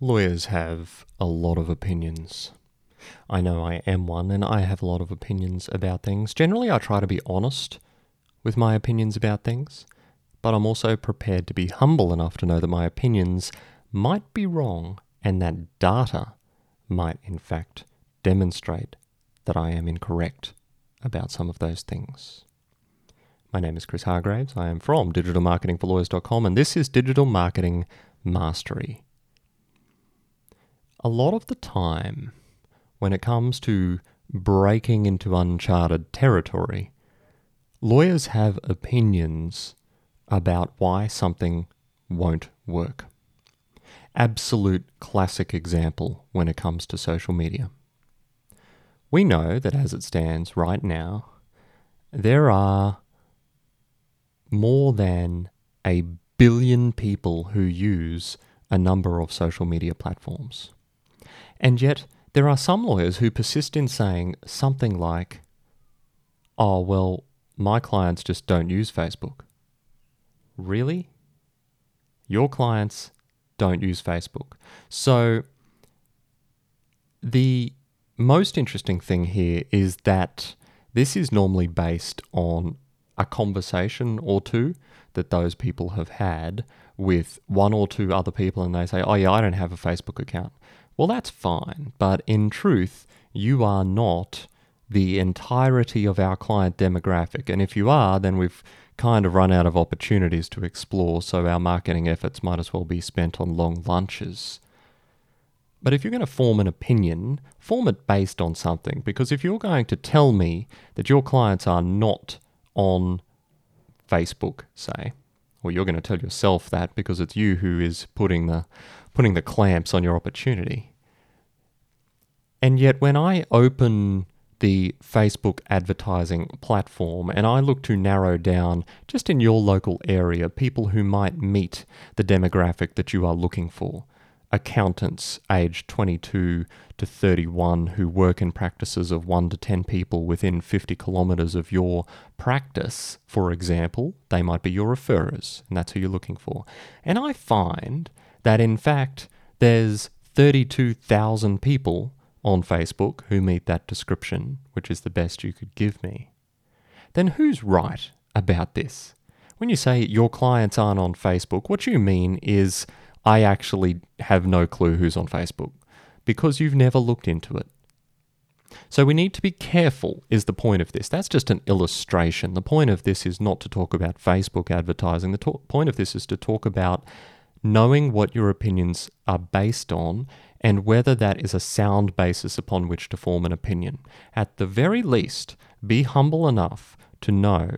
Lawyers have a lot of opinions. I know I am one, and I have a lot of opinions about things. Generally, I try to be honest with my opinions about things, but I'm also prepared to be humble enough to know that my opinions might be wrong and that data might, in fact, demonstrate that I am incorrect about some of those things. My name is Chris Hargraves. I am from digitalmarketingforlawyers.com, and this is Digital Marketing Mastery a lot of the time, when it comes to breaking into uncharted territory, lawyers have opinions about why something won't work. Absolute classic example when it comes to social media. We know that as it stands right now, there are more than a billion people who use a number of social media platforms. And yet, there are some lawyers who persist in saying something like, oh, well, my clients just don't use Facebook. Really? Your clients don't use Facebook. So, the most interesting thing here is that this is normally based on a conversation or two that those people have had with one or two other people, and they say, Oh, yeah, I don't have a Facebook account. Well, that's fine, but in truth, you are not the entirety of our client demographic. And if you are, then we've kind of run out of opportunities to explore, so our marketing efforts might as well be spent on long lunches. But if you're going to form an opinion, form it based on something. Because if you're going to tell me that your clients are not on Facebook, say, or you're going to tell yourself that because it's you who is putting the putting the clamps on your opportunity. And yet, when I open the Facebook advertising platform and I look to narrow down just in your local area people who might meet the demographic that you are looking for, accountants aged 22 to 31 who work in practices of 1 to 10 people within 50 kilometres of your practice, for example, they might be your referrers, and that's who you're looking for. And I find that in fact there's 32,000 people on Facebook who meet that description, which is the best you could give me, then who's right about this? When you say your clients aren't on Facebook, what you mean is I actually have no clue who's on Facebook because you've never looked into it. So we need to be careful, is the point of this. That's just an illustration. The point of this is not to talk about Facebook advertising. The to- point of this is to talk about knowing what your opinions are based on and whether that is a sound basis upon which to form an opinion. At the very least, be humble enough to know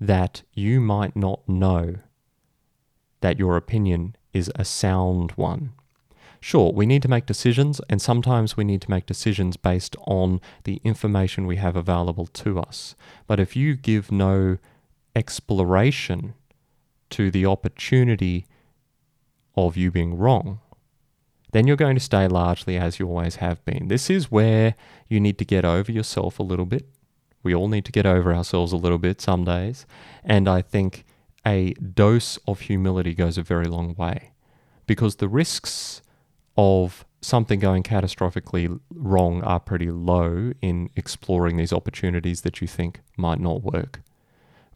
that you might not know that your opinion is a sound one. Sure, we need to make decisions, and sometimes we need to make decisions based on the information we have available to us. But if you give no exploration to the opportunity of you being wrong, then you're going to stay largely as you always have been. This is where you need to get over yourself a little bit. We all need to get over ourselves a little bit some days. And I think a dose of humility goes a very long way because the risks of something going catastrophically wrong are pretty low in exploring these opportunities that you think might not work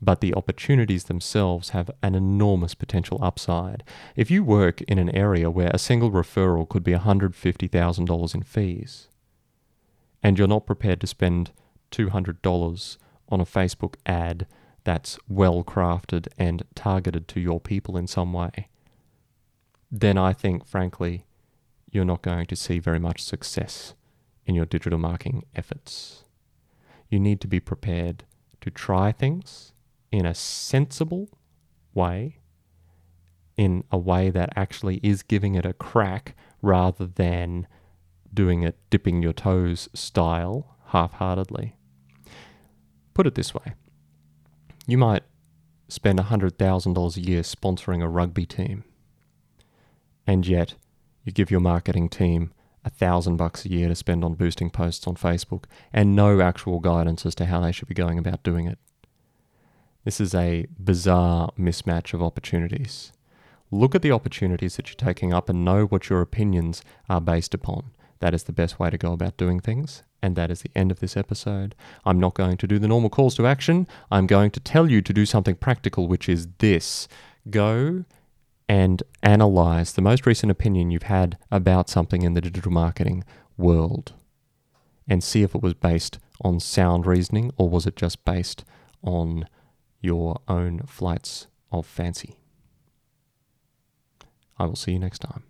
but the opportunities themselves have an enormous potential upside. If you work in an area where a single referral could be $150,000 in fees, and you're not prepared to spend $200 on a Facebook ad that's well crafted and targeted to your people in some way, then I think, frankly, you're not going to see very much success in your digital marketing efforts. You need to be prepared to try things in a sensible way, in a way that actually is giving it a crack rather than doing it dipping your toes style half heartedly. Put it this way you might spend $100,000 a year sponsoring a rugby team, and yet you give your marketing team a thousand bucks a year to spend on boosting posts on Facebook and no actual guidance as to how they should be going about doing it. This is a bizarre mismatch of opportunities. look at the opportunities that you're taking up and know what your opinions are based upon. That is the best way to go about doing things. And that is the end of this episode. I'm not going to do the normal calls to action. I'm going to tell you to do something practical, which is this go and analyze the most recent opinion you've had about something in the digital marketing world and see if it was based on sound reasoning or was it just based on your own flights of fancy. I will see you next time.